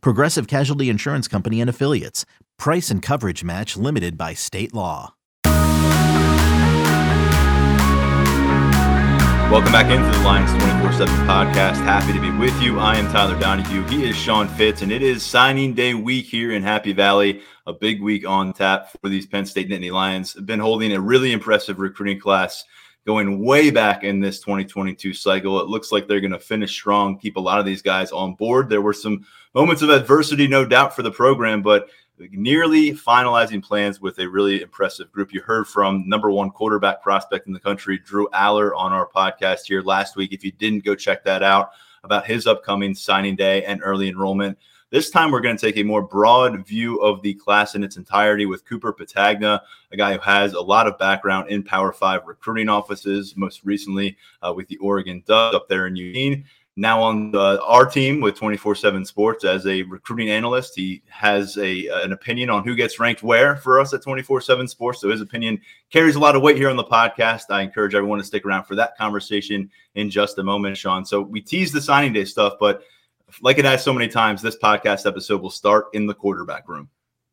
Progressive Casualty Insurance Company and Affiliates. Price and coverage match limited by state law. Welcome back into the Lions 24 7 podcast. Happy to be with you. I am Tyler Donohue. He is Sean Fitz, and it is signing day week here in Happy Valley. A big week on tap for these Penn State Nittany Lions. Been holding a really impressive recruiting class going way back in this 2022 cycle. It looks like they're going to finish strong, keep a lot of these guys on board. There were some moments of adversity, no doubt, for the program, but nearly finalizing plans with a really impressive group. You heard from number one quarterback prospect in the country, Drew Allar, on our podcast here last week. If you didn't go check that out about his upcoming signing day and early enrollment. This time, we're going to take a more broad view of the class in its entirety with Cooper Petagna, a guy who has a lot of background in Power Five recruiting offices, most recently uh, with the Oregon Ducks up there in Eugene now on the, our team with 24/7 Sports as a recruiting analyst. He has a an opinion on who gets ranked where for us at 24/7 Sports. So his opinion carries a lot of weight here on the podcast. I encourage everyone to stick around for that conversation in just a moment, Sean. So we tease the signing day stuff, but like it has so many times, this podcast episode will start in the quarterback room.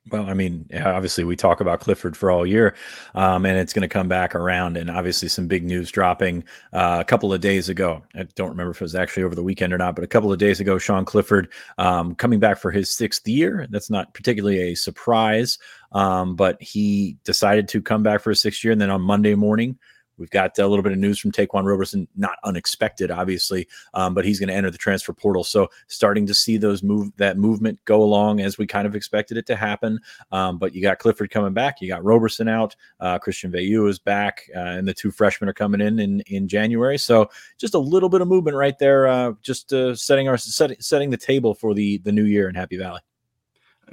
Well, I mean, obviously, we talk about Clifford for all year, um, and it's going to come back around. And obviously, some big news dropping uh, a couple of days ago. I don't remember if it was actually over the weekend or not, but a couple of days ago, Sean Clifford um, coming back for his sixth year. That's not particularly a surprise, um, but he decided to come back for his sixth year. And then on Monday morning, We've got a little bit of news from Ta'Quan Roberson, not unexpected, obviously, um, but he's going to enter the transfer portal. So starting to see those move that movement go along as we kind of expected it to happen. Um, but you got Clifford coming back, you got Roberson out, uh, Christian Veilleux is back, uh, and the two freshmen are coming in in in January. So just a little bit of movement right there, uh, just uh, setting our set, setting the table for the the new year in Happy Valley.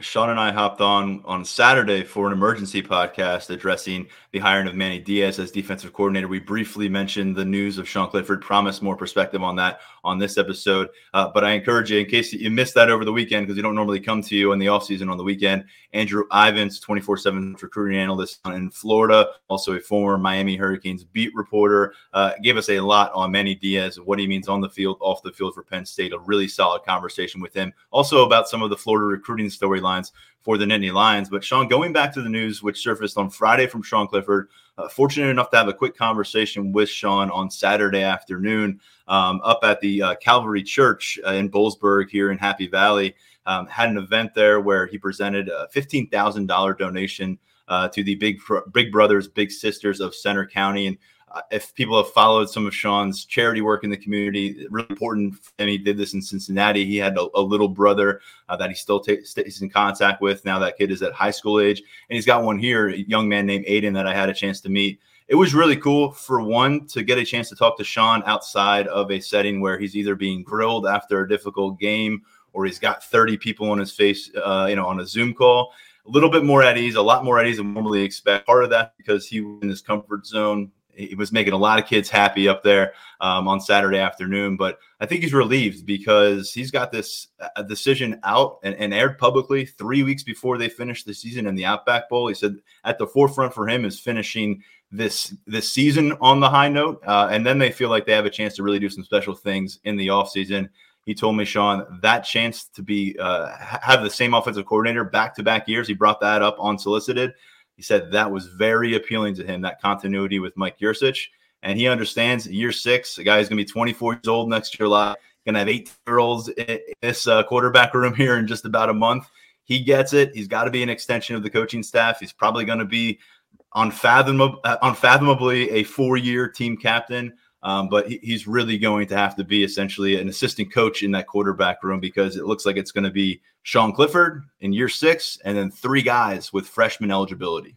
Sean and I hopped on on Saturday for an emergency podcast addressing the hiring of Manny Diaz as defensive coordinator. We briefly mentioned the news of Sean Clifford, promised more perspective on that on this episode. Uh, but I encourage you, in case you missed that over the weekend, because you don't normally come to you in the offseason on the weekend, Andrew Ivins, 24 7 recruiting analyst in Florida, also a former Miami Hurricanes beat reporter, uh, gave us a lot on Manny Diaz, what he means on the field, off the field for Penn State. A really solid conversation with him. Also about some of the Florida recruiting storylines for the Nittany Lions. But Sean, going back to the news which surfaced on Friday from Sean Clifford, uh, fortunate enough to have a quick conversation with Sean on Saturday afternoon um, up at the uh, Calvary Church uh, in Boalsburg here in Happy Valley. Um, had an event there where he presented a $15,000 donation uh, to the Big Big Brothers Big Sisters of Centre County, and uh, if people have followed some of Sean's charity work in the community, really important. And he did this in Cincinnati. He had a, a little brother uh, that he still t- stays in contact with. Now that kid is at high school age, and he's got one here, a young man named Aiden that I had a chance to meet. It was really cool for one to get a chance to talk to Sean outside of a setting where he's either being grilled after a difficult game or he's got 30 people on his face, uh, you know, on a Zoom call. A little bit more at ease, a lot more at ease than normally expect. Part of that because he was in his comfort zone he was making a lot of kids happy up there um, on Saturday afternoon. But I think he's relieved because he's got this a decision out and, and, aired publicly three weeks before they finished the season in the Outback Bowl. He said at the forefront for him is finishing this this season on the high note, uh, and then they feel like they have a chance to really do some special things in the offseason. He told me, Sean, that chance to be uh, have the same offensive coordinator back to back years. He brought that up unsolicited. He said that was very appealing to him, that continuity with Mike Yurcich. And he understands year six, a guy is going to be 24 years old next July, going to have eight year olds in this uh, quarterback room here in just about a month. He gets it. He's got to be an extension of the coaching staff. He's probably going to be unfathomable, uh, unfathomably a four year team captain. Um, but he, he's really going to have to be essentially an assistant coach in that quarterback room because it looks like it's going to be Sean Clifford in year six, and then three guys with freshman eligibility.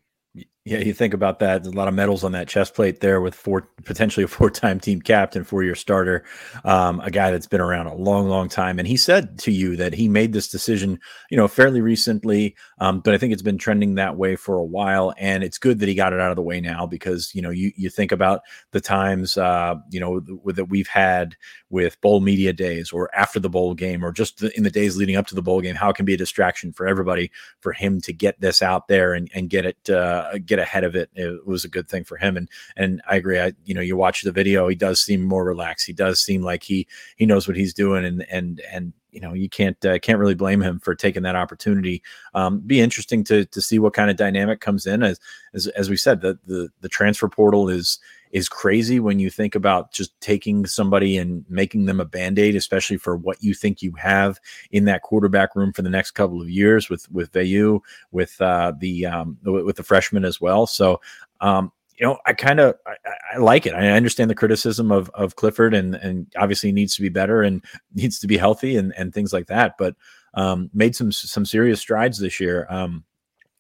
Yeah, you think about that. There's a lot of medals on that chest plate there with four potentially a four-time team captain, four-year starter, um, a guy that's been around a long, long time. And he said to you that he made this decision, you know, fairly recently, um, but I think it's been trending that way for a while. And it's good that he got it out of the way now because you know you you think about the times uh, you know that we've had with bowl media days or after the bowl game or just in the days leading up to the bowl game, how it can be a distraction for everybody for him to get this out there and, and get it uh, get ahead of it. It was a good thing for him. And and I agree. I you know you watch the video, he does seem more relaxed. He does seem like he he knows what he's doing and and and you know you can't uh, can't really blame him for taking that opportunity. Um, be interesting to to see what kind of dynamic comes in as as as we said the the the transfer portal is is crazy when you think about just taking somebody and making them a band-aid especially for what you think you have in that quarterback room for the next couple of years with with Veilleux, with uh, the um, with the freshman as well so um, you know, I kind of I, I, like it. I understand the criticism of of Clifford, and and obviously needs to be better and needs to be healthy and and things like that. But um, made some some serious strides this year. Um,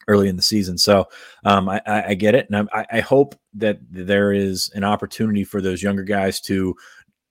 early in the season. So um, I, I, get it, and I, I, hope that there is an opportunity for those younger guys to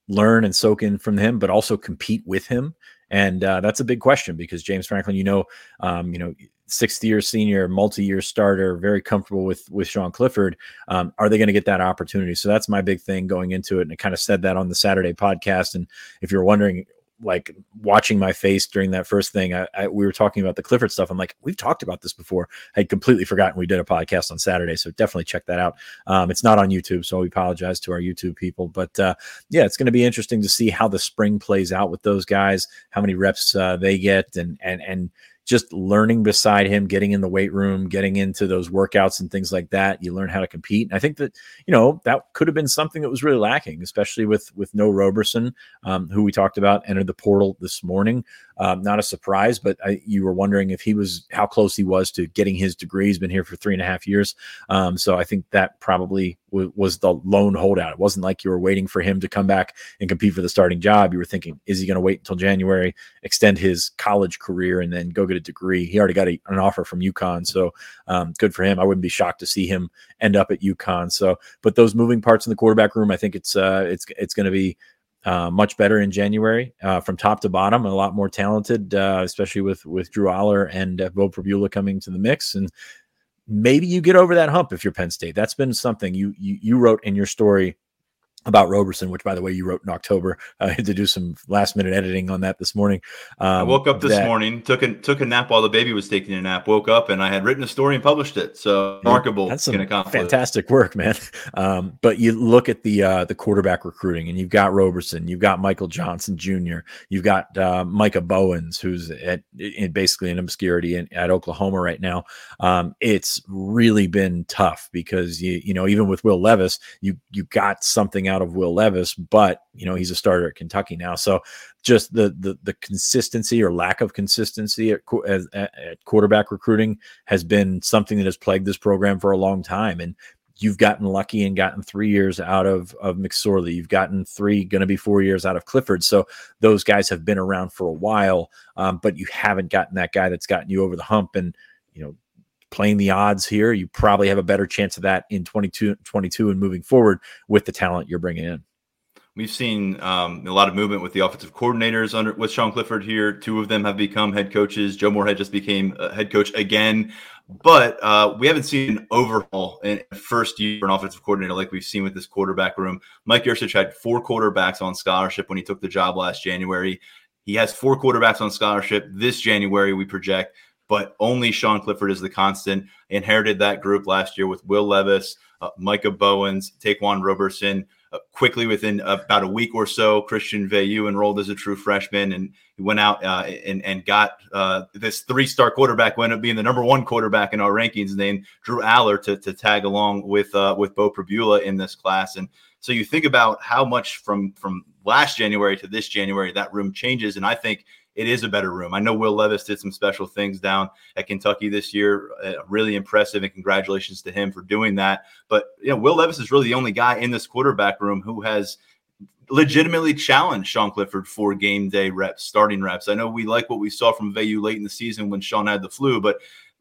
learn and soak in from him, but also compete with him. And uh, that's a big question because James Franklin, you know, um, you know, sixth year senior, multi year starter, very comfortable with with Sean Clifford. Um, are they going to get that opportunity? So that's my big thing going into it, and I kind of said that on the Saturday podcast. And if you're wondering like watching my face during that first thing, I, I, we were talking about the Clifford stuff. I'm like, we've talked about this before. I had completely forgotten we did a podcast on Saturday, so definitely check that out. Um, it's not on YouTube, so we apologize to our YouTube people. But uh, yeah, it's going to be interesting to see how the spring plays out with those guys, how many reps uh, they get, and and and just learning beside him, getting in the weight room, getting into those workouts and things like that. You learn how to compete. And I think that, you know, that could have been something that was really lacking, especially with with no Roberson, um, who we talked about entered the portal this morning. Um, not a surprise, but I, you were wondering if he was how close he was to getting his degree. He's been here for three and a half years, um, so I think that probably was the lone holdout. It wasn't like you were waiting for him to come back and compete for the starting job. You were thinking, is he going to wait until January, extend his college career, and then go get a degree? He already got a, an offer from UConn, so um, good for him. I wouldn't be shocked to see him end up at UConn. So, but those moving parts in the quarterback room, I think it's uh, it's it's going to be uh, much better in January uh, from top to bottom, a lot more talented, uh, especially with with Drew Allar and uh, Beau Pribula coming to the mix. And maybe you get over that hump if you're Penn State. That's been something you you, you wrote in your story about Roberson, which by the way you wrote in October. I had to do some last minute editing on that this morning. Um, I woke up this that, morning, took a took a nap while the baby was taking a nap. Woke up and I had written a story and published it. So remarkable. That's some fantastic work, man. Um, but you look at the uh, the quarterback recruiting, and you've got Roberson, you've got Michael Johnson Jr., you've got uh, Micah Bowens, who's at in basically in obscurity in, at Oklahoma right now. Um, it's really been tough because you you know even with Will Levis, you you got something out of Will Levis, but you know he's a starter at Kentucky now. So just the the, the consistency or lack of consistency at, at, at quarterback recruiting has been something that has plagued this program for a long time. And you've gotten lucky and gotten three years out of of McSorley. You've gotten three, going to be four years out of Clifford. So those guys have been around for a while, um, but you haven't gotten that guy that's gotten you over the hump. And you know, playing the odds here, you probably have a better chance of that in 22, 22 and moving forward with the talent you're bringing in. We've seen um, a lot of movement with the offensive coordinators under with Sean Clifford here. Two of them have become head coaches. Joe Moorhead just became head coach again, but uh, we haven't seen an overhaul in first year an offensive coordinator like we've seen with this quarterback room. Mike Yurcich had four quarterbacks on scholarship when he took the job last January. He has four quarterbacks on scholarship this January. We project but only Sean Clifford is the constant. Inherited that group last year with Will Levis, uh, Micah Bowens, Ta'Quan Roberson. Uh, quickly, within about a week or so, Christian Veilleux enrolled as a true freshman, and he went out uh, and and got uh, this three-star quarterback, went up being the number one quarterback in our rankings, named Drew Allar, to, to tag along with uh, with Beau Pribula in this class. And so you think about how much from from last January to this January that room changes, and I think it is a better room. I know Will Levis did some special things down at Kentucky this year, uh, really impressive, and congratulations to him for doing that. But you know, Will Levis is really the only guy in this quarterback room who has legitimately challenged Sean Clifford for game day reps, starting reps. I know we like what we saw from Veilleux late in the season when Sean had the flu, but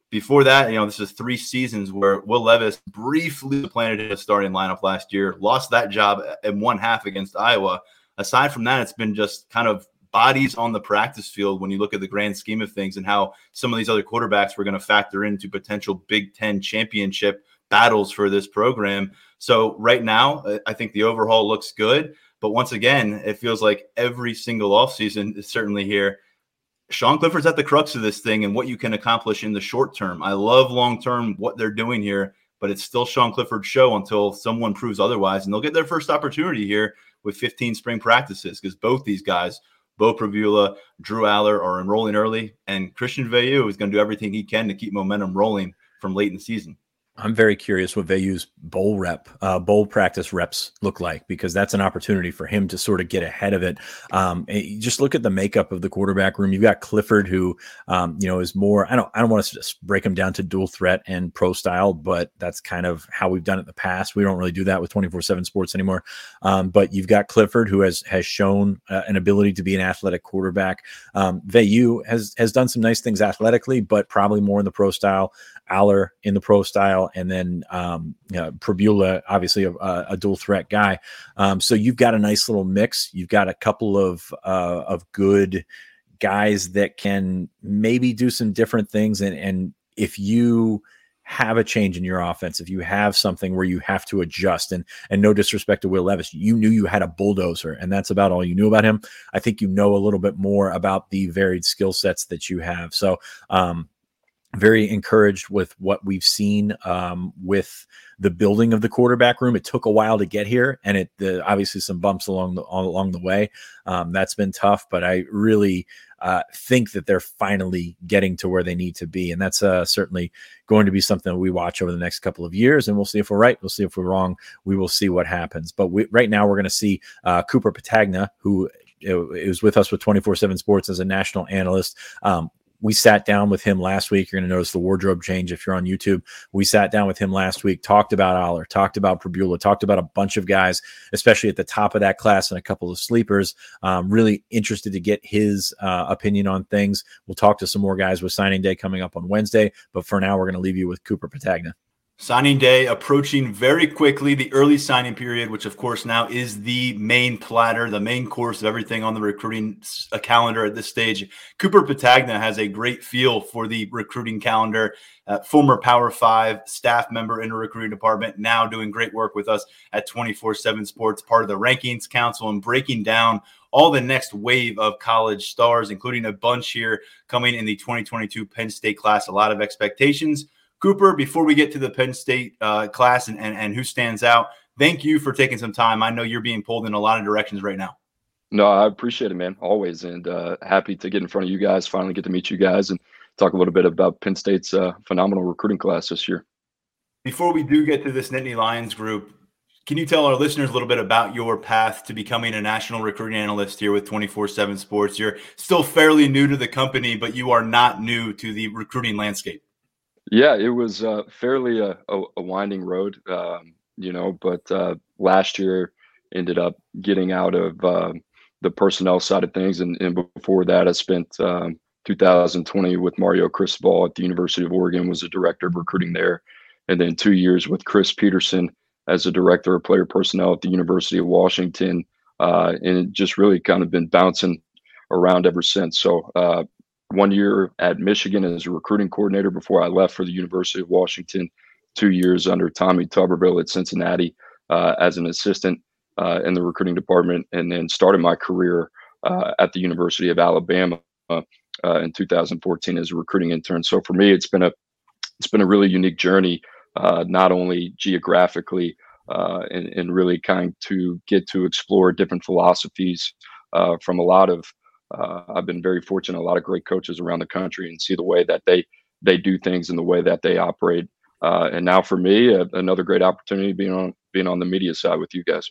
Before that, you know, this is three seasons where Will Levis briefly planted a starting lineup last year, lost that job in one half against Iowa. Aside from that, it's been just kind of bodies on the practice field when you look at the grand scheme of things and how some of these other quarterbacks were going to factor into potential Big Ten championship battles for this program. So right now, I think the overhaul looks good. But once again, it feels like every single offseason is certainly here. Sean Clifford's at the crux of this thing and what you can accomplish in the short term. I love long term what they're doing here, but it's still Sean Clifford's show until someone proves otherwise. And they'll get their first opportunity here with 15 spring practices because both these guys Beau Pribula, Drew Allar are enrolling early, and Christian Veilleux is going to do everything he can to keep momentum rolling from late in the season. I'm very curious what Veilleux's bowl rep, uh, bowl practice reps look like because that's an opportunity for him to sort of get ahead of it. Um, just look at the makeup of the quarterback room. You've got Clifford, who um, you know is more. I don't. I don't want to just break him down to dual threat and pro style, but that's kind of how we've done it in the past. We don't really do that with 24/7 Sports anymore. Um, but you've got Clifford, who has has shown uh, an ability to be an athletic quarterback. Um, Veilleux has has done some nice things athletically, but probably more in the pro style. Allar in the pro style, and then um, you know, Pribula, obviously a, a, dual threat guy. Um, so you've got a nice little mix. You've got a couple of uh, of good guys that can maybe do some different things, and and if you have a change in your offense, if you have something where you have to adjust, and and no disrespect to Will Levis, you knew you had a bulldozer, and that's about all you knew about him. I think you know a little bit more about the varied skill sets that you have. So um, very encouraged with what we've seen um, with the building of the quarterback room. It took a while to get here, and it the, obviously some bumps along the along the way. Um, that's been tough, but I really uh, think that they're finally getting to where they need to be, and that's uh, certainly going to be something that we watch over the next couple of years. And we'll see if we're right. We'll see if we're wrong. We will see what happens. But we, right now, we're going to see uh, Cooper Petagna, who is with us with 24 7 sports as a national analyst. Um, we sat down with him last week. You're going to notice the wardrobe change if you're on YouTube. We sat down with him last week, talked about Allar, talked about Pribula, talked about a bunch of guys, especially at the top of that class and a couple of sleepers. Um, really interested to get his uh, opinion on things. We'll talk to some more guys with signing day coming up on Wednesday. But for now, we're going to leave you with Cooper Petagna. Signing day approaching very quickly, the early signing period, which of course now is the main platter, the main course of everything on the recruiting uh, calendar at this stage. Cooper Petagna has a great feel for the recruiting calendar. Uh, former Power Five staff member in the recruiting department, now doing great work with us at 24 7 Sports, part of the Rankings Council, and breaking down all the next wave of college stars, including a bunch here coming in the 2022 Penn State class. A lot of expectations Cooper, before we get to the Penn State uh, class and, and, and who stands out, thank you for taking some time. I know you're being pulled in a lot of directions right now. No, I appreciate it, man, always. And uh, happy to get in front of you guys, finally get to meet you guys and talk a little bit about Penn State's uh, phenomenal recruiting class this year. Before we do get to this Nittany Lions group, can you tell our listeners a little bit about your path to becoming a national recruiting analyst here with 24 7 Sports? You're still fairly new to the company, but you are not new to the recruiting landscape. Yeah, it was uh, fairly a, a, a, winding road, um, you know, but uh, last year ended up getting out of uh, the personnel side of things. And, and before that, I spent um, 2020 with Mario Cristobal at the University of Oregon, was a director of recruiting there. And then two years with Chris Petersen as a director of player personnel at the University of Washington. Uh, and just really kind of been bouncing around ever since. So uh, one year at Michigan as a recruiting coordinator before I left for the University of Washington, two years under Tommy Tuberville at Cincinnati uh, as an assistant uh, in the recruiting department, and then started my career uh, at the University of Alabama uh, in 2014 as a recruiting intern. So for me, it's been a it's been a really unique journey, uh, not only geographically uh, and, and really kind to get to explore different philosophies from a lot of uh, I've been very fortunate. A lot of great coaches around the country, and see the way that they they do things and the way that they operate. Uh, and now for me, uh, another great opportunity being on being on the media side with you guys.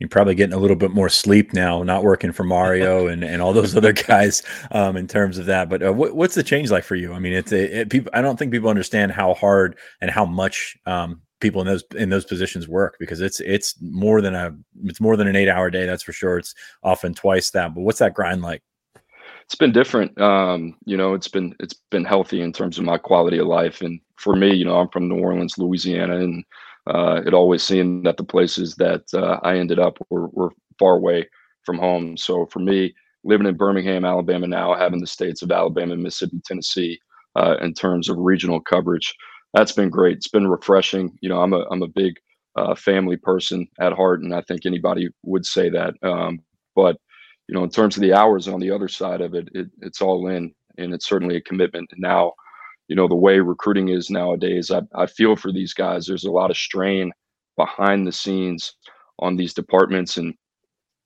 You're probably getting a little bit more sleep now, not working for Mario and, and all those other guys um, in terms of that. But uh, what, what's the change like for you? I mean, it's a, it, people. I don't think people understand how hard and how much um, people in those in those positions work because it's it's more than a it's more than an eight hour day that's for sure it's often twice that but what's that grind like It's been different. Um, you know, it's been it's been healthy in terms of my quality of life. And for me, you know, I'm from New Orleans, Louisiana, and uh, it always seemed that the places that uh, I ended up were, were far away from home. So for me, living in Birmingham, Alabama now, having the states of Alabama, Mississippi, Tennessee, uh, in terms of regional coverage, that's been great. It's been refreshing. You know, I'm a I'm a big uh, family person at heart, and I think anybody would say that. Um, but you know, in terms of the hours on the other side of it, it it's all in, and it's certainly a commitment. And now, you know, the way recruiting is nowadays, I, I feel for these guys. There's a lot of strain behind the scenes on these departments and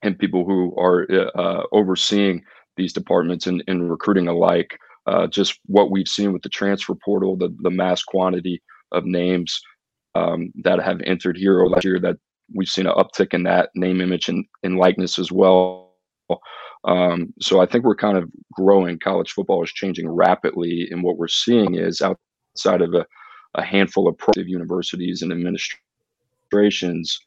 and people who are uh, overseeing these departments and, and recruiting alike. Uh, just what we've seen with the transfer portal, the the mass quantity of names um, that have entered here over last year, that we've seen an uptick in that name, image, and, and likeness as well. Um, so I think we're kind of growing. College football is changing rapidly, and what we're seeing is outside of a, a handful of proactive universities and administrations,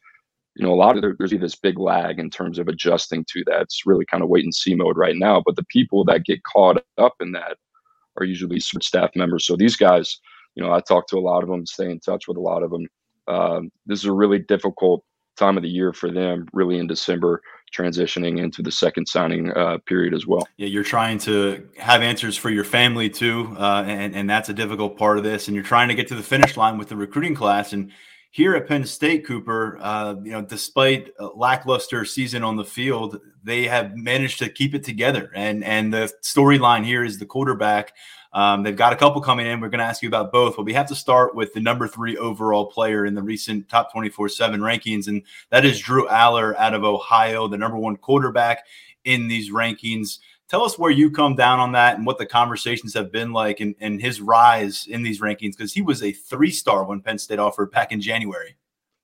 you know, a lot of there, there's this big lag in terms of adjusting to that. It's really kind of wait and see mode right now. But the people that get caught up in that are usually staff members. So these guys, you know, I talk to a lot of them, stay in touch with a lot of them. Um, this is a really difficult time of the year for them, really in December, transitioning into the second signing uh, period as well. Yeah, you're trying to have answers for your family too, uh, and and that's a difficult part of this. And you're trying to get to the finish line with the recruiting class. And here at Penn State, Cooper, uh, you know, despite a lackluster season on the field, they have managed to keep it together. And and the storyline here is the quarterback. Um, they've got a couple coming in. We're going to ask you about both, but we have to start with the number three overall player in the recent top 24 7 rankings, and that is Drew Allar out of Ohio, the number one quarterback in these rankings. Tell us where you come down on that and what the conversations have been like and, and his rise in these rankings, because he was a three star when Penn State offered back in January.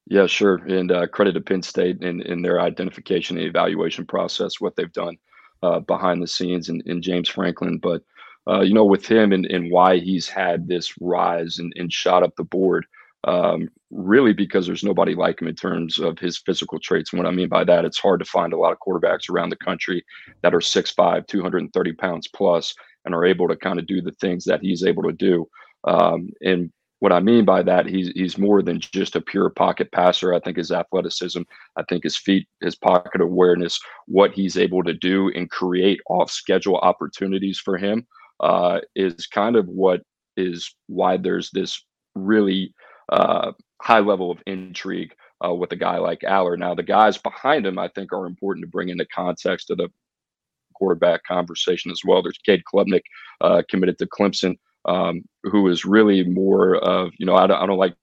Yeah, sure. And uh, credit to Penn State in, in their identification and evaluation process, what they've done uh, behind the scenes in, in James Franklin. But uh, you know, with him and, and why he's had this rise and, and shot up the board, um, really because there's nobody like him in terms of his physical traits. And what I mean by that, it's hard to find a lot of quarterbacks around the country that are 6'5, 230 pounds plus, and are able to kind of do the things that he's able to do. Um, and what I mean by that, he's he's more than just a pure pocket passer. I think his athleticism, I think his feet, his pocket awareness, what he's able to do and create off schedule opportunities for him uh, is kind of what is why there's this really uh, high level of intrigue uh, with a guy like Allar. Now, the guys behind him, I think, are important to bring into context of the quarterback conversation as well. There's Cade Klubnik uh, committed to Clemson, um, who is really more of, you know, I don't, I don't like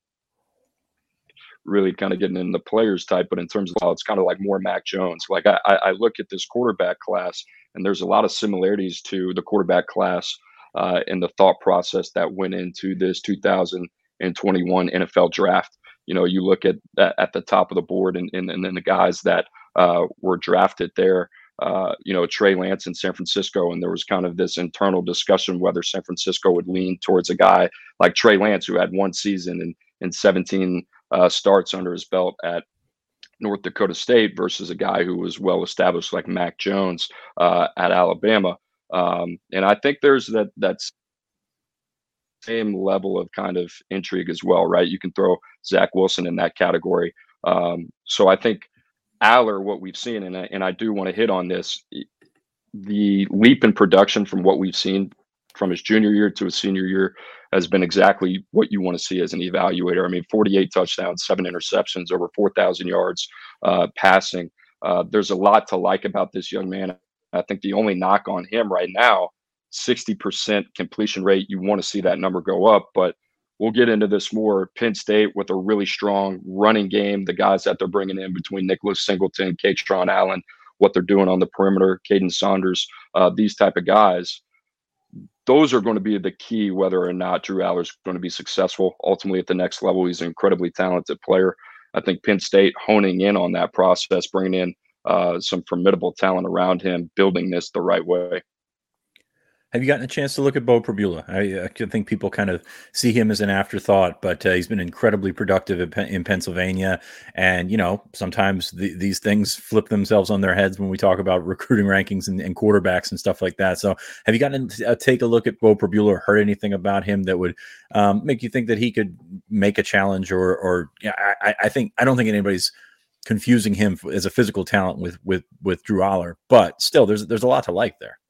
really kind of getting in the players type, but in terms of how it's kind of like more Mac Jones. Like I, I look at this quarterback class and there's a lot of similarities to the quarterback class uh, the thought process that went into this 2021 NFL draft. You know, you look at at the top of the board, and and, and then the guys that uh, were drafted there. Uh, you know, Trey Lance in San Francisco, and there was kind of this internal discussion whether San Francisco would lean towards a guy like Trey Lance, who had one season and, and 17 uh, starts under his belt at North Dakota State versus a guy who was well established like Mac Jones uh, at Alabama. Um, and I think there's that that's same level of kind of intrigue as well, right? You can throw Zach Wilson in that category. Um, so I think Allar, what we've seen, and I, and I do want to hit on this, the leap in production from what we've seen from his junior year to his senior year has been exactly what you want to see as an evaluator. I mean, 48 touchdowns, seven interceptions, over 4,000 yards uh, passing. Uh, there's a lot to like about this young man. I think the only knock on him right now, 60% completion rate. You want to see that number go up, but we'll get into this more. Penn State with a really strong running game. The guys that they're bringing in between Nicholas Singleton, Kaytron Allen, what they're doing on the perimeter, Kaden Saunders, uh, these type of guys those are going to be the key whether or not Drew Allar is going to be successful ultimately at the next level. He's an incredibly talented player. I think Penn State honing in on that process, bringing in uh, some formidable talent around him, building this the right way. Have you gotten a chance to look at Beau Pribula? I, I think people kind of see him as an afterthought, but uh, he's been incredibly productive in, in Pennsylvania. And, you know, sometimes the, these things flip themselves on their heads when we talk about recruiting rankings and, and quarterbacks and stuff like that. So have you gotten to uh, take a look at Beau Pribula or heard anything about him that would um, make you think that he could make a challenge or, or yeah, I, I think, I don't think anybody's confusing him as a physical talent with, with, with Drew Allar, but still there's, there's a lot to like there.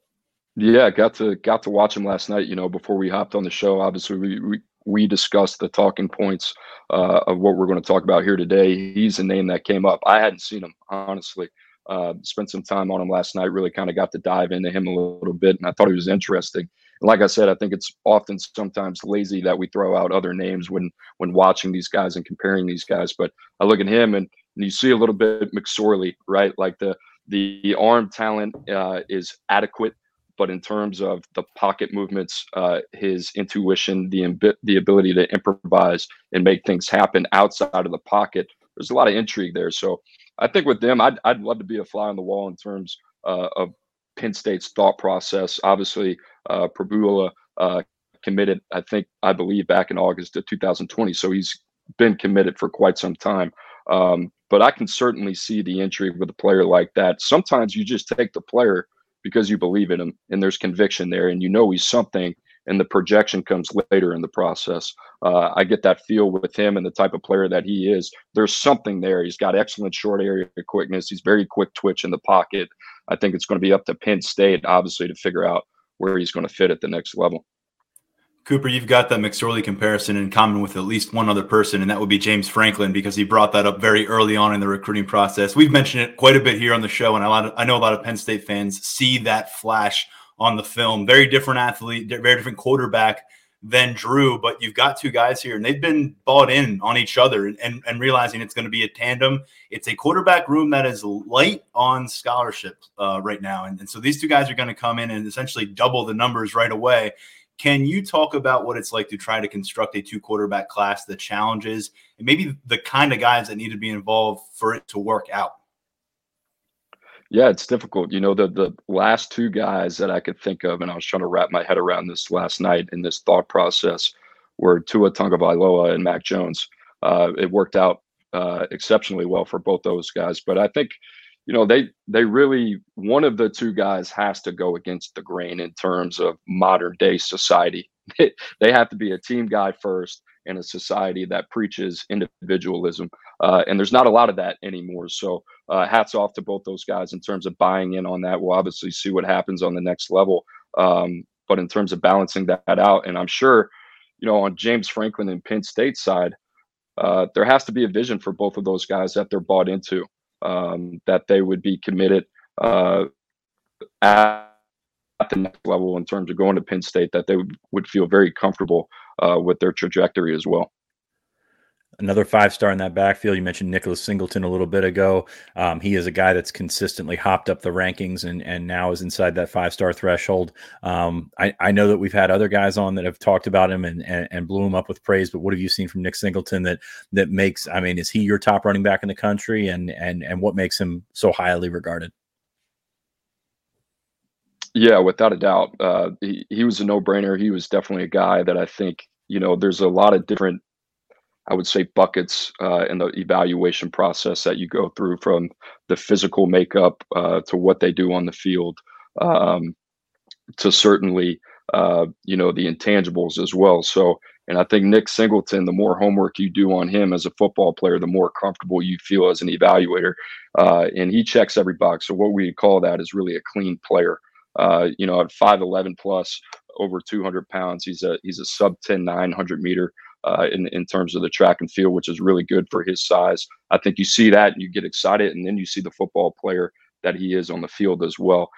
Yeah, got to got to watch him last night. You know, before we hopped on the show, obviously we we, we discussed the talking points uh, of what we're going to talk about here today. He's a name that came up. I hadn't seen him honestly. Uh, spent some time on him last night. Really kind of got to dive into him a little bit, and I thought he was interesting. And like I said, I think it's often sometimes lazy that we throw out other names when when watching these guys and comparing these guys. But I look at him and, and you see a little bit McSorley, right? Like the the arm talent uh, is adequate but in terms of the pocket movements, uh, his intuition, the the ability to improvise and make things happen outside of the pocket, there's a lot of intrigue there. So I think with them, I'd, I'd love to be a fly on the wall in terms uh, of Penn State's thought process. Obviously, uh, Pribula uh, committed, I think, I believe, back in August of 2020. So he's been committed for quite some time. Um, but I can certainly see the intrigue with a player like that. Sometimes you just take the player because you believe in him and there's conviction there and you know he's something and the projection comes later in the process. Uh, I get that feel with him and the type of player that he is. There's something there. He's got excellent short area quickness. He's very quick twitch in the pocket. I think it's going to be up to Penn State, obviously, to figure out where he's going to fit at the next level. Cooper, you've got that McSorley comparison in common with at least one other person, and that would be James Franklin because he brought that up very early on in the recruiting process. We've mentioned it quite a bit here on the show, and a lot of, I know a lot of Penn State fans see that flash on the film. Very different athlete, very different quarterback than Drew, but you've got two guys here, and they've been bought in on each other and, and realizing it's going to be a tandem. It's a quarterback room that is light on scholarship uh, right now. And, and so these two guys are going to come in and essentially double the numbers right away. Can you talk about what it's like to try to construct a two quarterback class, the challenges, and maybe the kind of guys that need to be involved for it to work out? Yeah, it's difficult. You know, the the last two guys that I could think of, and I was trying to wrap my head around this last night in this thought process, were Tua Tagovailoa and Mac Jones. Uh, it worked out uh, exceptionally well for both those guys, but I think you know they they really one of the two guys has to go against the grain in terms of modern day society. They have to be a team guy first in a society that preaches individualism uh, and there's not a lot of that anymore. So uh, hats off to both those guys in terms of buying in on that. We'll obviously see what happens on the next level um, but in terms of balancing that out and i'm sure you know on james franklin and penn state side uh, there has to be a vision for both of those guys that they're bought into um, that they would be committed uh, at, at, the next level in terms of going to Penn State, that they would, would feel very comfortable uh, with their trajectory as well another five star in that backfield. You mentioned Nicholas Singleton a little bit ago. Um, he is a guy that's consistently hopped up the rankings and and now is inside that five star threshold. Um, I, I know that we've had other guys on that have talked about him and, and, and blew him up with praise. But what have you seen from Nick Singleton that that makes? I mean, is he your top running back in the country? And and and what makes him so highly regarded? Yeah, without a doubt, uh, he, he was a no brainer. He was definitely a guy that I think you know. There's a lot of different I would say buckets uh, in the evaluation process that you go through from the physical makeup uh, to what they do on the field um, to certainly uh, you know the intangibles as well. So, and I think Nick Singleton, the more homework you do on him as a football player, the more comfortable you feel as an evaluator, uh, and he checks every box. So, what we call that is really a clean player. Uh, you know, at five eleven plus, over 200 pounds, he's a he's a sub 10 900 meter uh, in in terms of the track and field, which is really good for his size. I think you see that and you get excited, and then you see the football player that he is on the field as well.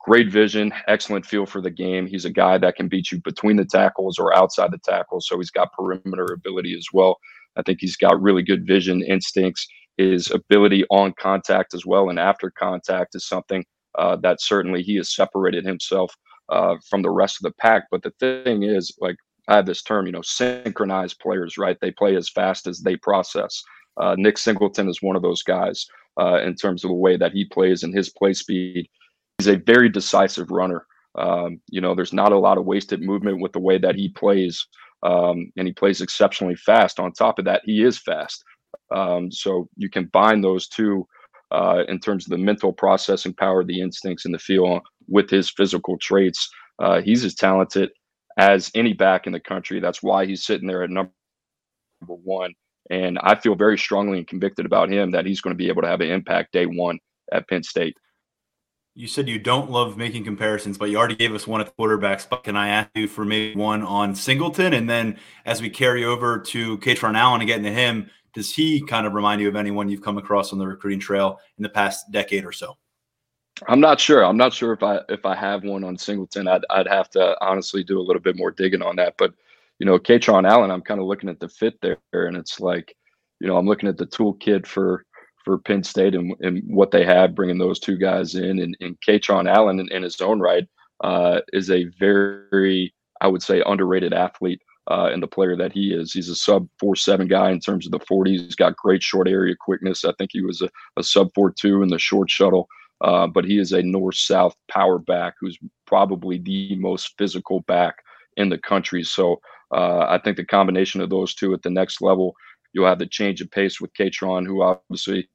Great vision, excellent feel for the game. He's a guy that can beat you between the tackles or outside the tackles, so he's got perimeter ability as well. I think he's got really good vision instincts. His ability on contact as well and after contact is something uh, that certainly he has separated himself uh, from the rest of the pack. But the thing is, like I have this term, you know, synchronized players, right? They play as fast as they process. Uh, Nick Singleton is one of those guys uh, in terms of the way that he plays and his play speed. He's a very decisive runner. Um, you know, there's not a lot of wasted movement with the way that he plays, um, and he plays exceptionally fast. On top of that, he is fast. Um, so you combine those two uh, in terms of the mental processing power, the instincts in the field with his physical traits. Uh, he's as talented as any back in the country. That's why he's sitting there at number one. And I feel very strongly and convicted about him that he's going to be able to have an impact day one at Penn State. You said you don't love making comparisons, but you already gave us one at the quarterbacks. But can I ask you for maybe one on Singleton? And then as we carry over to Kaytron Allen and get into him, does he kind of remind you of anyone you've come across on the recruiting trail in the past decade or so? I'm not sure. I'm not sure if I if I have one on Singleton. I'd I'd have to honestly do a little bit more digging on that. But you know, Kaytron Allen, I'm kind of looking at the fit there, and it's like, you know, I'm looking at the toolkit for for Penn State and, and what they have, bringing those two guys in, and, and Kaytron Allen in, in his own right uh, is a very, I would say, underrated athlete uh, and the player that he is. He's a sub four seven guy in terms of the 40s. He's got great short area quickness. I think he was a, a sub four two in the short shuttle. Uh, but he is a north south power back who's probably the most physical back in the country. So uh, I think the combination of those two at the next level, you'll have the change of pace with Kaytron, who obviously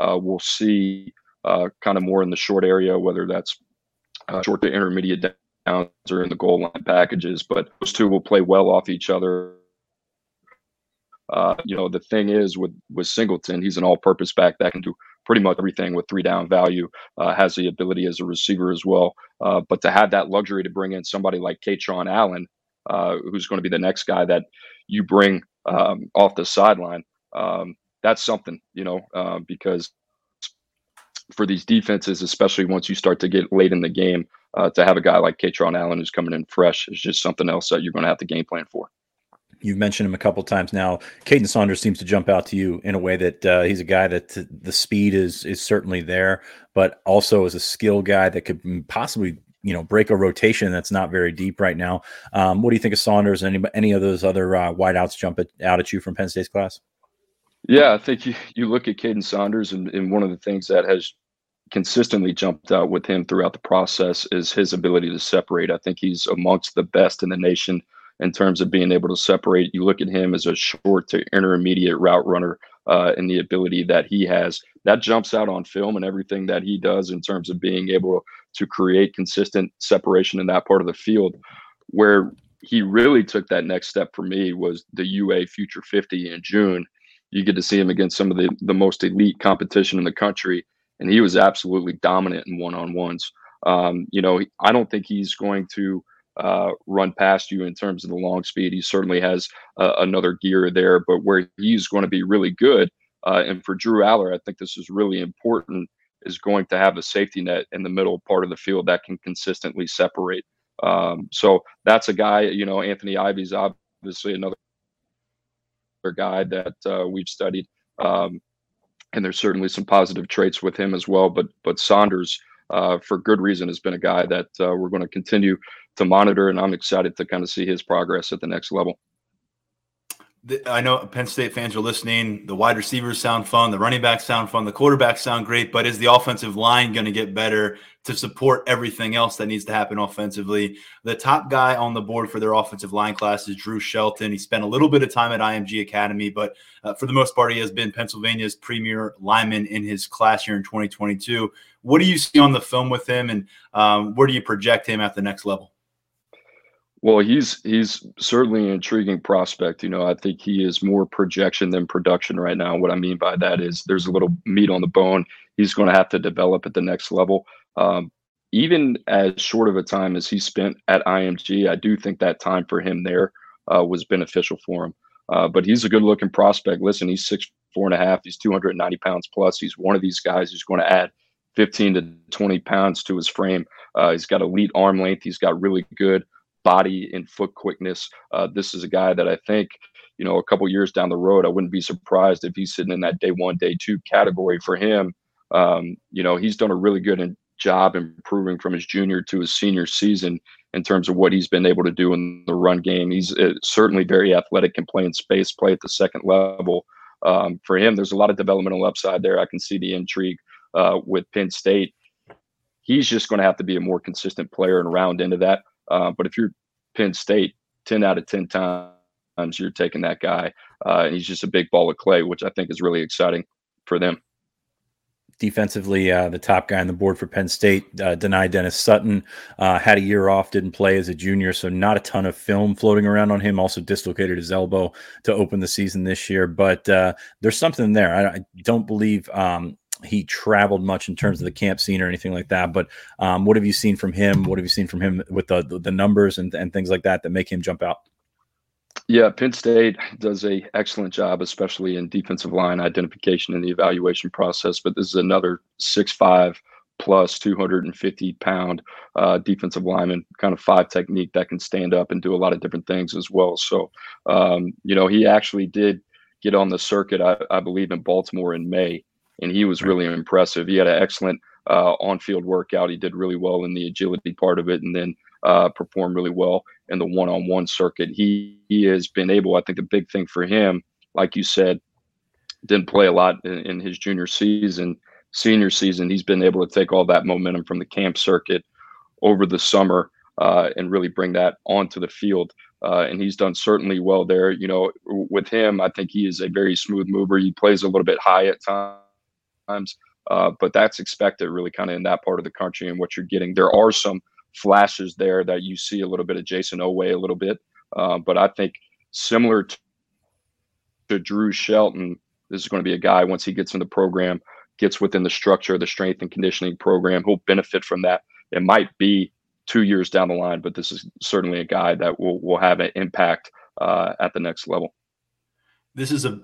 uh, we'll see uh, kind of more in the short area, whether that's uh, short to intermediate downs or in the goal line packages. But those two will play well off each other. You know, the thing is with with Singleton, he's an all-purpose back that can do pretty much everything with three down value. Uh, has the ability as a receiver as well. Uh, but to have that luxury to bring in somebody like Kaytron Allen, uh, who's going to be the next guy that you bring um, off the sideline, um, that's something, you know, uh, because for these defenses, especially once you start to get late in the game, uh, to have a guy like Kaytron Allen who's coming in fresh is just something else that you're going to have to game plan for. You've mentioned him a couple times now. Kaden Saunders seems to jump out to you in a way that uh, he's a guy that the speed is is certainly there, but also is a skill guy that could possibly you know break a rotation that's not very deep right now. Um, what do you think of Saunders? And any any of those other uh, wideouts jump at, out at you from Penn State's class? Yeah, I think you, you look at Kaden Saunders, and, and one of the things that has consistently jumped out with him throughout the process is his ability to separate. I think he's amongst the best in the nation in terms of being able to separate. You look at him as a short to intermediate route runner uh, and the ability that he has. That jumps out on film and everything that he does in terms of being able to create consistent separation in that part of the field. Where he really took that next step for me was the UA Future 50 in June. You get to see him against some of the, the most elite competition in the country and he was absolutely dominant in one on ones. Um, you know, I don't think he's going to uh, run past you in terms of the long speed. He certainly has uh, another gear there, but where he's going to be really good, uh, and for Drew Allar, I think this is really important, is going to have a safety net in the middle part of the field that can consistently separate. Um, so that's a guy, you know, Anthony Ivey's obviously another guy that uh, we've studied. Um, and there's certainly some positive traits with him as well. But but Saunders, uh, for good reason, has been a guy that uh, we're going to continue to monitor, and I'm excited to kind of see his progress at the next level. I know Penn State fans are listening. The wide receivers sound fun. The running backs sound fun. The quarterbacks sound great. But is the offensive line going to get better to support everything else that needs to happen offensively? The top guy on the board for their offensive line class is Drew Shelton. He spent a little bit of time at IMG Academy, but uh, for the most part, he has been Pennsylvania's premier lineman in his class year in 2022. What do you see on the film with him, and um, where do you project him at the next level? Well, he's he's certainly an intriguing prospect. You know, I think he is more projection than production right now. What I mean by that is there's a little meat on the bone. He's going to have to develop at the next level. Um, even as short of a time as he spent at IMG, I do think that time for him there uh, was beneficial for him. Uh, but he's a good looking prospect. Listen, he's six four and a half. He's 290 pounds plus. He's one of these guys who's going to add 15 to 20 pounds to his frame. Uh, he's got elite arm length. He's got really good body and foot quickness. Uh, this is a guy that I think, you know, a couple years down the road, I wouldn't be surprised if he's sitting in that day one, day two category for him. Um, you know, he's done a really good job improving from his junior to his senior season in terms of what he's been able to do in the run game. He's uh, certainly very athletic can play in space play at the second level. Um, for him, there's a lot of developmental upside there. I can see the intrigue uh, with Penn State he's just going to have to be a more consistent player and round into that. Uh, but if you're Penn State, 10 out of 10 times you're taking that guy, uh, and he's just a big ball of clay, which I think is really exciting for them defensively, uh, the top guy on the board for Penn State, uh, Dani Dennis Sutton, uh, had a year off, didn't play as a junior, so not a ton of film floating around on him. Also dislocated his elbow to open the season this year, but uh, there's something there. I, I don't believe um, he traveled much in terms of the camp scene or anything like that. But um, what have you seen from him? What have you seen from him with the the, numbers and, and things like that that make him jump out? Yeah, Penn State does a excellent job, especially in defensive line identification and the evaluation process. But this is another six five plus 250 pound uh, defensive lineman, kind of five technique that can stand up and do a lot of different things as well. So, um, you know, he actually did get on the circuit, I, I, believe, in Baltimore in May, and he was really impressive. He had an excellent uh, on field workout. He did really well in the agility part of it, and then uh, performed really well in the one-on-one circuit. He he has been able. I think the big thing for him, like you said, didn't play a lot in, in his junior season, senior season. He's been able to take all that momentum from the camp circuit over the summer uh, and really bring that onto the field. Uh, and he's done certainly well there. You know, with him, I think he is a very smooth mover. He plays a little bit high at times, uh, but that's expected really kind of in that part of the country and what you're getting. There are some flashes there that you see a little bit of Jayson Oweh a little bit. Uh, but I think similar to, to Drew Shelton, this is going to be a guy once he gets in the program, gets within the structure of the strength and conditioning program, he'll benefit from that. It might be two years down the line, but this is certainly a guy that will will have an impact uh, at the next level. This is a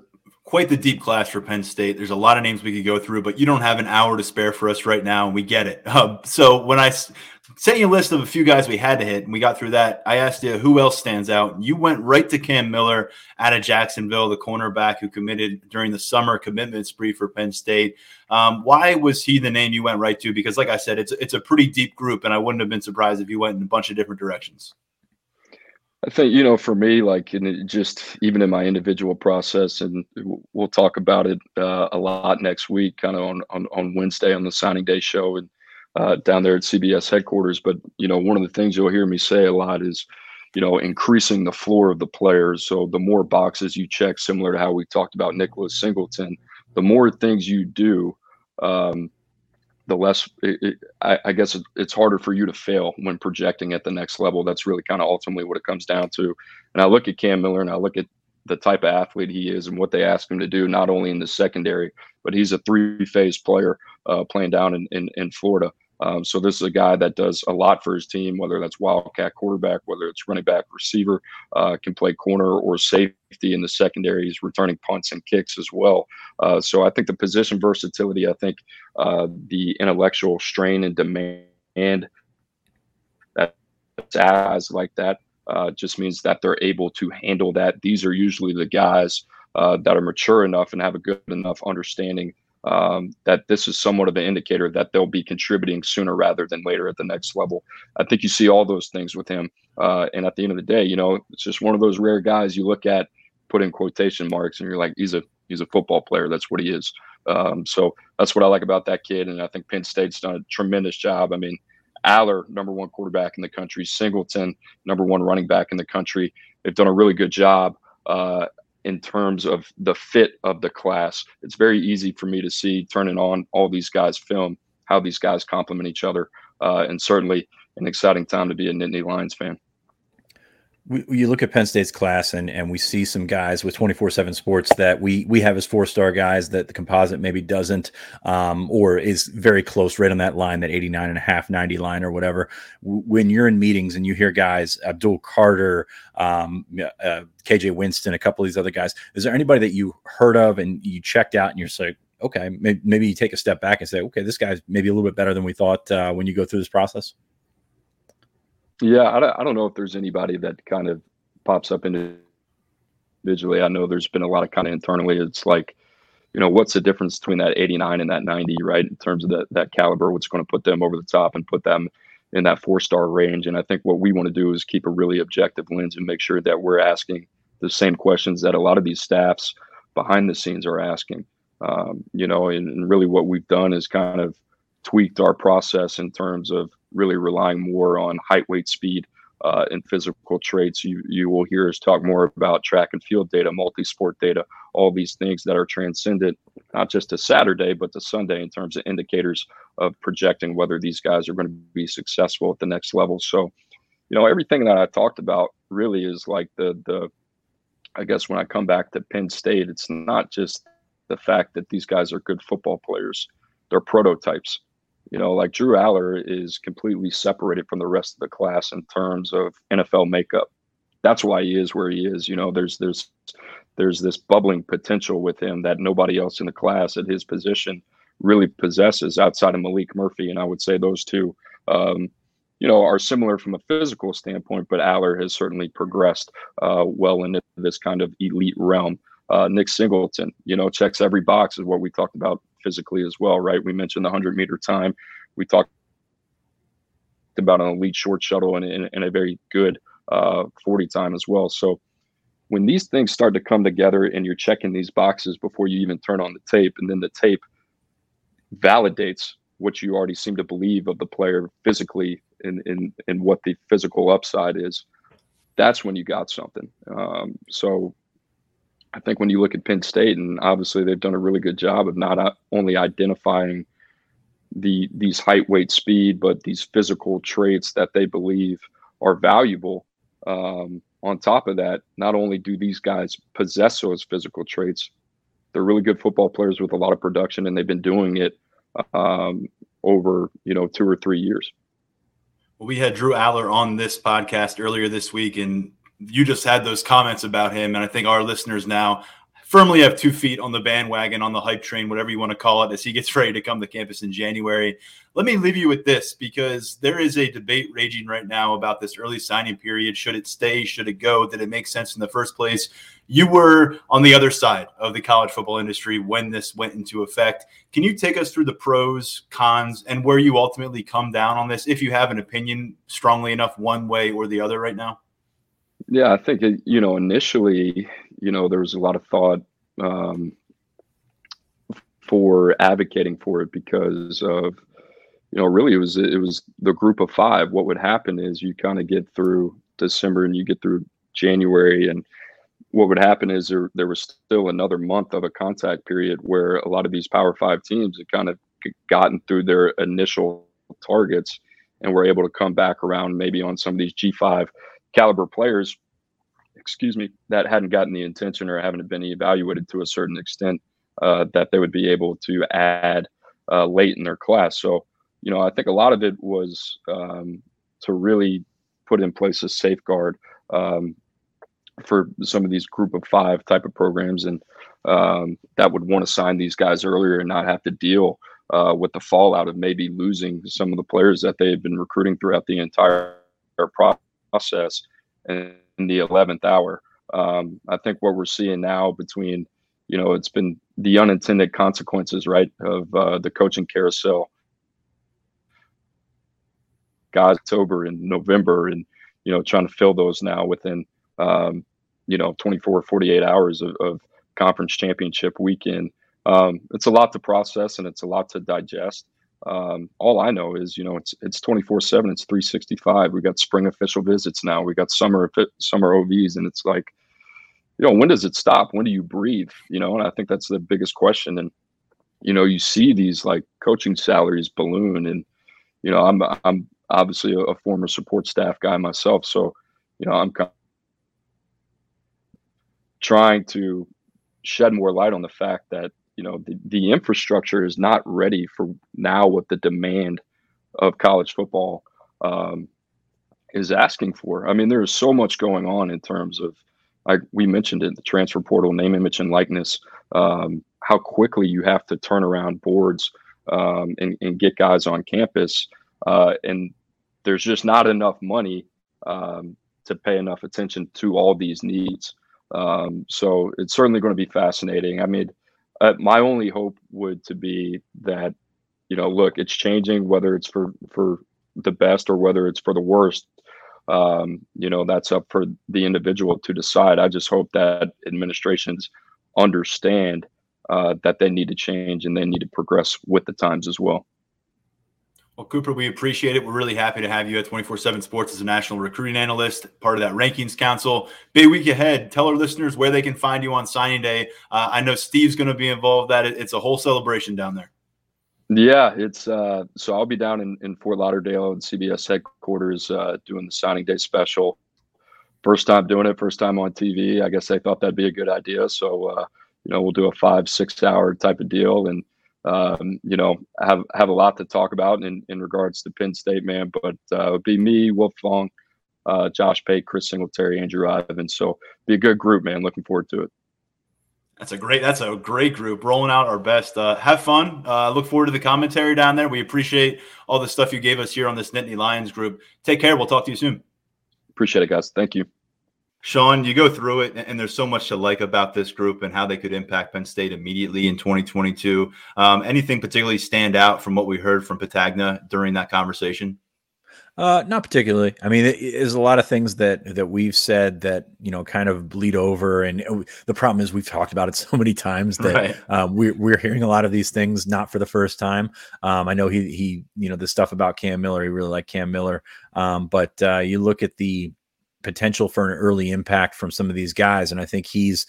quite the deep class for Penn State. There's a lot of names we could go through, but you don't have an hour to spare for us right now, and we get it. Uh, so when I sent you a list of a few guys we had to hit, and we got through that, I asked you who else stands out, you went right to Cam Miller out of Jacksonville, the cornerback who committed during the summer commitment spree for Penn State. Um, why was he the name you went right to? Because, like I said, it's it's a pretty deep group, and I wouldn't have been surprised if you went in a bunch of different directions. I think you know, for me, like in just even in my individual process, and we'll talk about it uh, a lot next week, kind of on, on on Wednesday on the signing day show and uh, down there at CBS headquarters. But you know, one of the things you'll hear me say a lot is, you know, increasing the floor of the players. So the more boxes you check, similar to how we talked about Nicholas Singleton, the more things you do. Um, the less it, it, I, I, guess it's harder for you to fail when projecting at the next level. That's really kind of ultimately what it comes down to. And I look at Cam Miller and I look at the type of athlete he is and what they ask him to do, not only in the secondary, but he's a three phase player uh, playing down in, in, in Florida. Um, so this is a guy that does a lot for his team, whether that's wildcat quarterback, whether it's running back, receiver, uh, can play corner or safety in the secondary. He's returning punts and kicks as well. Uh, so I think the position versatility, I think uh, the intellectual strain and demand that guys like that uh, just means that they're able to handle that. These are usually the guys uh, that are mature enough and have a good enough understanding um, that this is somewhat of an indicator that they'll be contributing sooner rather than later at the next level. I think you see all those things with him. Uh, and at the end of the day, you know, it's just one of those rare guys you look at, put in quotation marks, and you're like, he's a he's a football player. That's what he is. Um, so that's what I like about that kid. And I think Penn State's done a tremendous job. I mean, Allar, number one quarterback in the country, Singleton, number one running back in the country. They've done a really good job. Uh, in terms of the fit of the class. It's very easy for me to see turning on all these guys' film, how these guys complement each other, uh, and certainly an exciting time to be a Nittany Lions fan we, you look at Penn State's class and and we see some guys with 24/7 sports that we we have as four-star guys that the composite maybe doesn't um, or is very close right on that line that 89 and a half 90 line or whatever. When you're in meetings and you hear guys Abdul Carter um, uh, KJ Winston a couple of these other guys is there anybody that you heard of and you checked out and you're like okay maybe, maybe you take a step back and say okay this guy's maybe a little bit better than we thought uh, when you go through this process yeah, I don't, I don't know if there's anybody that kind of pops up individually. I know there's been a lot of kind of internally. It's like, you know, what's the difference between that 89 and that 90, right? In terms of that that caliber, what's going to put them over the top and put them in that four star range. And I think what we want to do is keep a really objective lens and make sure that we're asking the same questions that a lot of these staffs behind the scenes are asking. Um, you know, and, and really what we've done is kind of tweaked our process in terms of really relying more on height, weight, speed, uh, and physical traits. You you will hear us talk more about track and field data, multi-sport data, all these things that are transcendent not just to Saturday but to Sunday in terms of indicators of projecting whether these guys are going to be successful at the next level. So, you know, everything that I talked about really is like the the. I guess when I come back to Penn State, it's not just the fact that these guys are good football players; they're prototypes you know, like Drew Allar is completely separated from the rest of the class in terms of NFL makeup. That's why he is where he is. You know, there's there's there's this bubbling potential with him that nobody else in the class at his position really possesses outside of Malik Murphy. And I would say those two, um, you know, are similar from a physical standpoint, but Allar has certainly progressed uh, well into this kind of elite realm. Uh, Nick Singleton, you know, checks every box is what we talked about physically as well, right? We mentioned the 100 meter time. We talked about an elite short shuttle and, and, and a very good uh, 40 time as well. So when these things start to come together and you're checking these boxes before you even turn on the tape, and then the tape validates what you already seem to believe of the player physically and in, in what the physical upside is, that's when you got something. Um, so I think when you look at Penn State, and obviously they've done a really good job of not only identifying the these height, weight, speed, but these physical traits that they believe are valuable. Um, on top of that, not only do these guys possess those physical traits, they're really good football players with a lot of production, and they've been doing it um, over you know two or three years. Well, we had Drew Allar on this podcast earlier this week, and you just had those comments about him, and I think our listeners now firmly have two feet on the bandwagon, on the hype train, whatever you want to call it, as he gets ready to come to campus in January. Let me leave you with this because there is a debate raging right now about this early signing period. Should it stay? Should it go? Did it make sense in the first place? You were on the other side of the college football industry when this went into effect. Can you take us through the pros, cons, and where you ultimately come down on this, if you have an opinion strongly enough one way or the other right now? Yeah, I think it, you know initially, you know, there was a lot of thought um, for advocating for it because of you know really it was it was the group of five. What would happen is you kind of get through December and you get through January and what would happen is there there was still another month of a contact period where a lot of these Power Five teams had kind of gotten through their initial targets and were able to come back around maybe on some of these G5 caliber players, excuse me, that hadn't gotten the attention or haven't been evaluated to a certain extent uh, that they would be able to add uh, late in their class. So, you know, I think a lot of it was um, to really put in place a safeguard um, for some of these group of five type of programs and um, that would want to sign these guys earlier and not have to deal uh, with the fallout of maybe losing some of the players that they had been recruiting throughout the entire process process in the 11th hour. Um, I think what we're seeing now between, you know, it's been the unintended consequences, right, of uh, the coaching carousel. Guys, October and November, and you know, trying to fill those now within, um, you know, 24, 48 hours of, of conference championship weekend. Um, it's a lot to process and it's a lot to digest. Um, all I know is, you know, it's it's 24 seven. It's 365. We got spring official visits now. We got summer summer OVs, and it's like, you know, when does it stop? When do you breathe? You know, and I think that's the biggest question. And you know, you see these like coaching salaries balloon, and you know, I'm I'm obviously a, a former support staff guy myself, so you know, I'm kind of trying to shed more light on the fact that you know the, the infrastructure is not ready for now what the demand of college football um, is asking for. I mean, there's so much going on in terms of, like we mentioned it, the transfer portal, name, image, and likeness. Um, how quickly you have to turn around boards um, and, and, get guys on campus, uh, and there's just not enough money um, to pay enough attention to all these needs. Um, so it's certainly going to be fascinating. I mean, uh, my only hope would to be that you know look it's changing whether it's for for the best or whether it's for the worst. Um, you know that's up for the individual to decide. I just hope that administrations understand uh, that they need to change and they need to progress with the times as well Well, Cooper, we appreciate it. We're really happy to have you at 24 7 Sports as a national recruiting analyst, part of that rankings council. Big week ahead. Tell our listeners where they can find you on signing day. Uh, I know Steve's going to be involved. That it's a whole celebration down there. Yeah, it's uh, so I'll be down in, in Fort Lauderdale and CBS headquarters uh, doing the signing day special. First time doing it, first time on TV. I guess they thought that'd be a good idea. So, uh, you know, we'll do a five, six hour type of deal. And um, you know, have have a lot to talk about in, in regards to Penn State, man. But uh, it would be me, Wolf Fong, uh, Josh Pate, Chris Singletary, Andrew Ivins. So be a good group, man. Looking forward to it. That's a great. That's a great group. Rolling out our best. Uh, have fun. Uh, look forward to the commentary down there. We appreciate all the stuff you gave us here on this Nittany Lions group. Take care. We'll talk to you soon. Appreciate it, guys. Thank you. Sean, you go through it, and there's so much to like about this group and how they could impact Penn State immediately in 2022. Um, anything particularly stand out from what we heard from Petagna during that conversation? Uh, not particularly. I mean, there's a lot of things that that we've said that you know kind of bleed over, and the problem is we've talked about it so many times that right. um, we're we're hearing a lot of these things not for the first time. Um, I know he he you know the stuff about Cam Miller, he really liked Cam Miller, um, but uh, you look at the potential for an early impact from some of these guys. And I think he's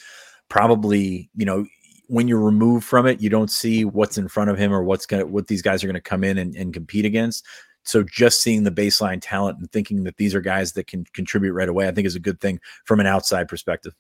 probably, you know, when you're removed from it, you don't see what's in front of him or what's gonna what these guys are gonna come in and, and compete against. So just seeing the baseline talent and thinking that these are guys that can contribute right away, I think is a good thing from an outside perspective.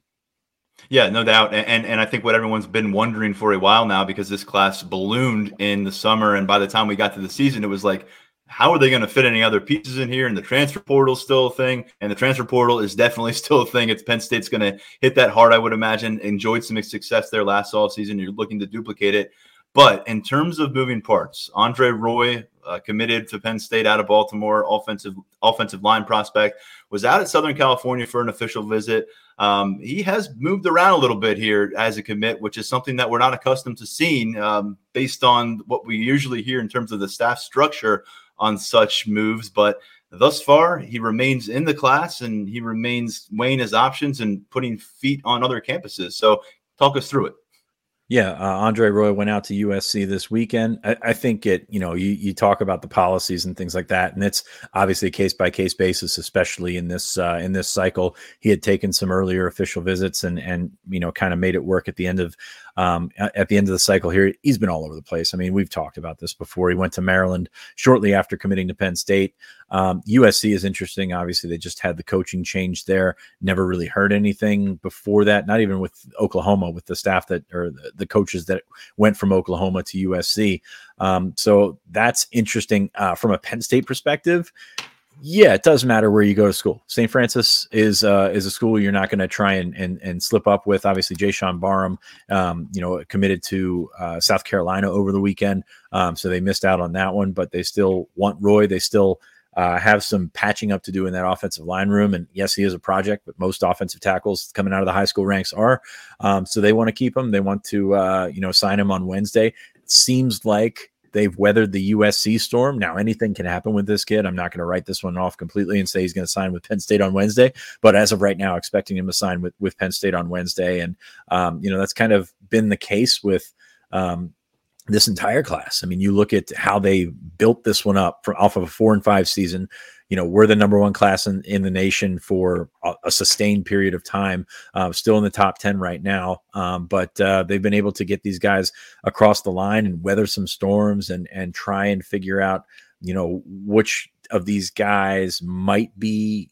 Yeah, no doubt. And, and I think what everyone's been wondering for a while now, because this class ballooned in the summer, and by the time we got to the season, it was like, how are they going to fit any other pieces in here? And the transfer portal is still a thing, and the transfer portal is definitely still a thing. It's Penn State's going to hit that hard, I would imagine. Enjoyed some success there last offseason. You're looking to duplicate it. But in terms of moving parts, Andre Roy uh, committed to Penn State out of Baltimore, offensive offensive line prospect, was out at Southern California for an official visit. Um, he has moved around a little bit here as a commit, which is something that we're not accustomed to seeing um, based on what we usually hear in terms of the staff structure on such moves. But thus far, he remains in the class and he remains weighing his options and putting feet on other campuses. So, talk us through it. Yeah, uh, Andre Roy went out to USC this weekend. I, I, think it, you know, you, you talk about the policies and things like that, and it's obviously a case by case basis, especially in this uh, in this cycle. He had taken some earlier official visits and and you know kind of made it work at the end of um, at the end of the cycle here. He's been all over the place. I mean, we've talked about this before. He went to Maryland shortly after committing to Penn State. Um, USC is interesting. Obviously, they just had the coaching change there. Never really heard anything before that. Not even with Oklahoma, with the staff that or the, coaches that went from Oklahoma to USC. Um, so that's interesting uh, from a Penn State perspective yeah, it does matter where you go to school. St. Frances is uh, is a school you're not going to try and, and and slip up with. Obviously, Jaishawn Barham, um, you know, committed to uh, South Carolina over the weekend, um, so they missed out on that one. But they still want Roy. They still uh, have some patching up to do in that offensive line room. And yes, he is a project, but most offensive tackles coming out of the high school ranks are. Um, so they want to keep him. They want to uh, you know sign him on Wednesday. It seems like They've weathered the USC storm. Now, anything can happen with this kid. I'm not going to write this one off completely and say he's going to sign with Penn State on Wednesday. But as of right now, expecting him to sign with, with Penn State on Wednesday. And, um, you know, that's kind of been the case with um, this entire class. I mean, you look at how they built this one up from off of a four and five season you know we're the number one class in, in the nation for a, a sustained period of time uh, still in the top 10 right now um, but uh, they've been able to get these guys across the line and weather some storms and and try and figure out you know which of these guys might be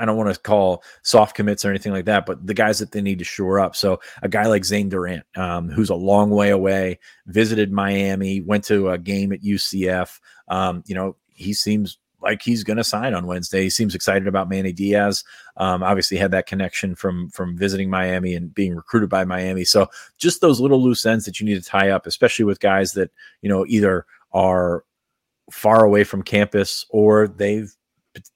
I don't want to call soft commits or anything like that, but the guys that they need to shore up. So a guy like Zane Durant, um, who's a long way away, visited Miami, went to a game at UCF. Um, you know, he seems like he's going to sign on Wednesday. He seems excited about Manny Diaz. Um, obviously, had that connection from from visiting Miami and being recruited by Miami. So just those little loose ends that you need to tie up, especially with guys that you know either are far away from campus or they've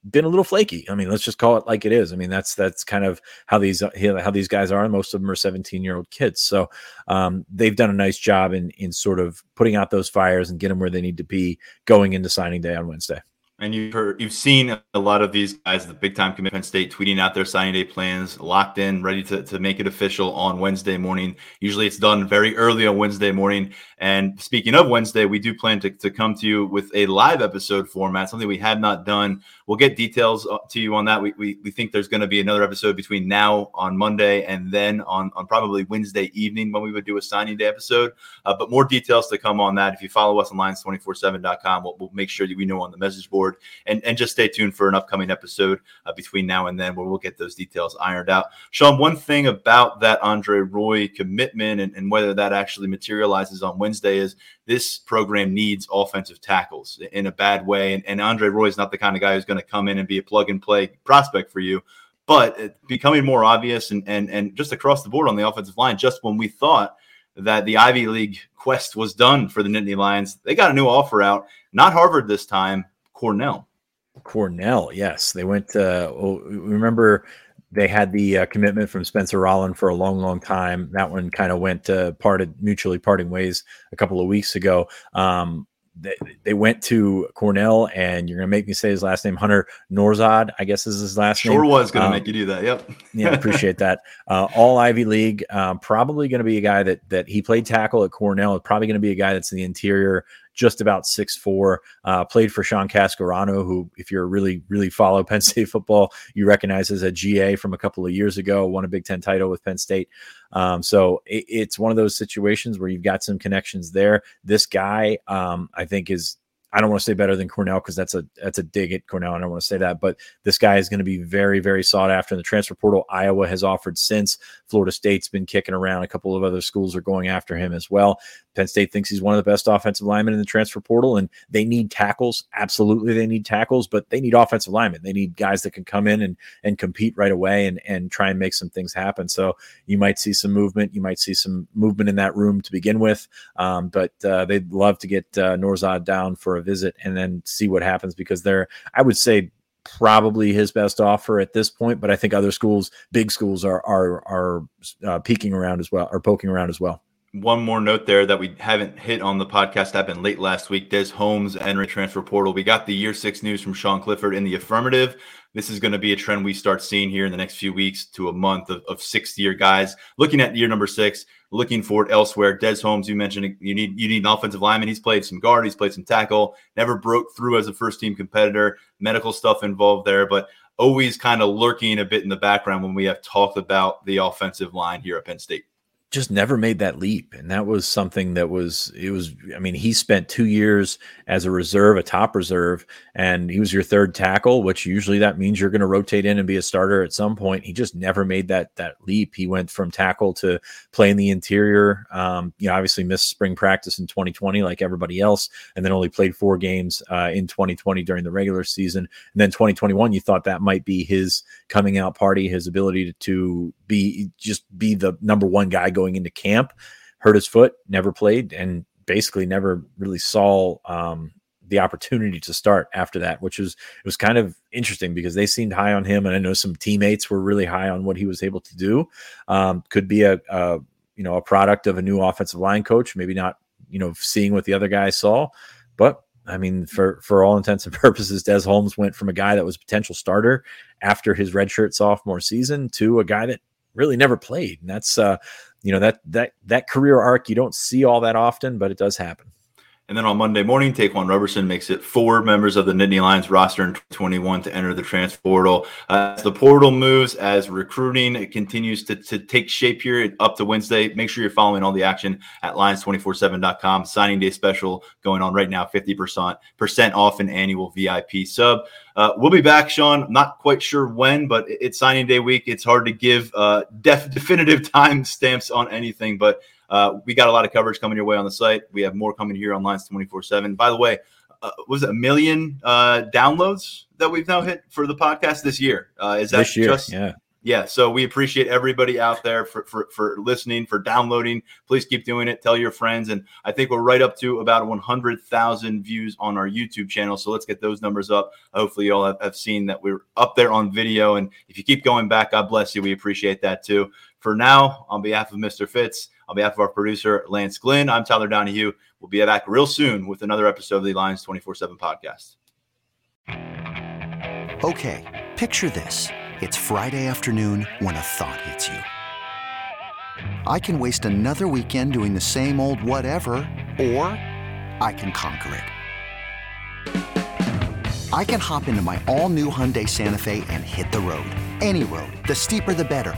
been a little flaky. I mean, let's just call it like it is. I mean, that's that's kind of how these how these guys are. Most of them are 17 year old kids, so um, they've done a nice job in in sort of putting out those fires and get them where they need to be going into signing day on Wednesday. And you've heard, you've seen a lot of these guys, the big time commitment state, tweeting out their signing day plans, locked in, ready to, to make it official on Wednesday morning. Usually it's done very early on Wednesday morning. And speaking of Wednesday, we do plan to, to come to you with a live episode format, something we have not done. We'll get details uh, to you on that. We, we, we think there's going to be another episode between now on Monday and then on, on probably Wednesday evening when we would do a signing day episode. Uh, but more details to come on that. If you follow us on lions247.com, we'll, we'll make sure that we know on the message board. And, and just stay tuned for an upcoming episode uh, between now and then where we'll get those details ironed out. Sean, one thing about that Andre Roy commitment and, and whether that actually materializes on Wednesday is this program needs offensive tackles in a bad way. And, and Andre Roy is not the kind of guy who's going to come in and be a plug and play prospect for you. But becoming more obvious and, and, and just across the board on the offensive line, just when we thought that the Ivy League quest was done for the Nittany Lions, they got a new offer out. Not Harvard this time, Cornell. Cornell, yes. They went, uh, remember they had the uh, commitment from Spencer Rolland for a long, long time. That one kind of went uh, parted mutually parting ways a couple of weeks ago. Um, they, they went to Cornell, and you're going to make me say his last name, Hunter Nourzad, I guess is his last sure name. Sure was going to um, make you do that. Yep. yeah, appreciate that. Uh, all Ivy League, um, probably going to be a guy that that he played tackle at Cornell. Probably going to be a guy that's in the interior just about six four. Uh, played for Sean Cascarano, who, if you're really really follow Penn State football, you recognize as a GA from a couple of years ago. Won a Big Ten title with Penn State. Um, so it, it's one of those situations where you've got some connections there. This guy, um, I think, is I don't want to say better than Cornell because that's a that's a dig at Cornell. I don't want to say that, but this guy is going to be very very sought after in the transfer portal. Iowa has offered since Florida State's been kicking around. A couple of other schools are going after him as well. Penn State thinks he's one of the best offensive linemen in the transfer portal, and they need tackles. Absolutely, they need tackles, but they need offensive linemen. They need guys that can come in and and compete right away and and try and make some things happen. So you might see some movement. You might see some movement in that room to begin with, um, but uh, they'd love to get uh, Nourzad down for a visit and then see what happens because they're, I would say, probably his best offer at this point. But I think other schools, big schools, are are are uh, peeking around as well, or poking around as well one more note there that we haven't hit on the podcast happened late last week. Des Holmes entering transfer portal. We got the year six news from Sean Clifford in the affirmative. This is going to be a trend we start seeing here in the next few weeks to a month of, of sixth year guys looking at year number six, looking forward elsewhere. Des Holmes, you mentioned you need you need an offensive lineman. He's played some guard, he's played some tackle, never broke through as a first team competitor. Medical stuff involved there, but always kind of lurking a bit in the background when we have talked about the offensive line here at Penn State just never made that leap and that was something that was it was i mean he spent two years as a reserve a top reserve and he was your third tackle which usually that means you're going to rotate in and be a starter at some point. He just never made that that leap. He went from tackle to playing the interior um, you know obviously missed spring practice in 2020 like everybody else and then only played four games uh, in 2020 during the regular season. And then 2021 you thought that might be his coming out party his ability to, to be just be the number one guy into camp. Hurt his foot, never played, and basically never really saw um, the opportunity to start after that, which was it was kind of interesting because they seemed high on him, and I know some teammates were really high on what he was able to do. Um, could be a, a you know a product of a new offensive line coach, maybe not you know seeing what the other guys saw, but I mean, for for all intents and purposes, Des Holmes went from a guy that was a potential starter after his redshirt sophomore season to a guy that really never played. And that's uh, you know, that that that career arc you don't see all that often, but it does happen. And then on Monday morning, Ta'Quan Roberson makes it four members of the Nittany Lions roster in 21 to enter the transfer portal. Uh, as the portal moves, as recruiting it continues to, to take shape here up to Wednesday, make sure you're following all the action at lions247.com. Signing day special going on right now, 50% off an annual VIP sub. Uh, we'll be back, Sean. Not quite sure when, but it's signing day week. It's hard to give uh, def- definitive time stamps on anything, but uh, we got a lot of coverage coming your way on the site. We have more coming here on Lions 24 7. By the way, uh, was it a million uh, downloads that we've now hit for the podcast this year? Uh, is that this year, just yeah? Yeah, so we appreciate everybody out there for, for, for listening, for downloading. Please keep doing it. Tell your friends. And I think we're right up to about 100,000 views on our YouTube channel. So let's get those numbers up. Hopefully, you all have, have seen that we're up there on video. And if you keep going back, God bless you. We appreciate that too. For now, on behalf of Mr. Fitz, on behalf of our producer, Lance Glenn, I'm Tyler Donohue. We'll be back real soon with another episode of the Lions 24 7 podcast. Okay, picture this. It's Friday afternoon when a thought hits you. I can waste another weekend doing the same old whatever, or I can conquer it. I can hop into my all new Hyundai Santa Fe and hit the road. Any road. The steeper, the better.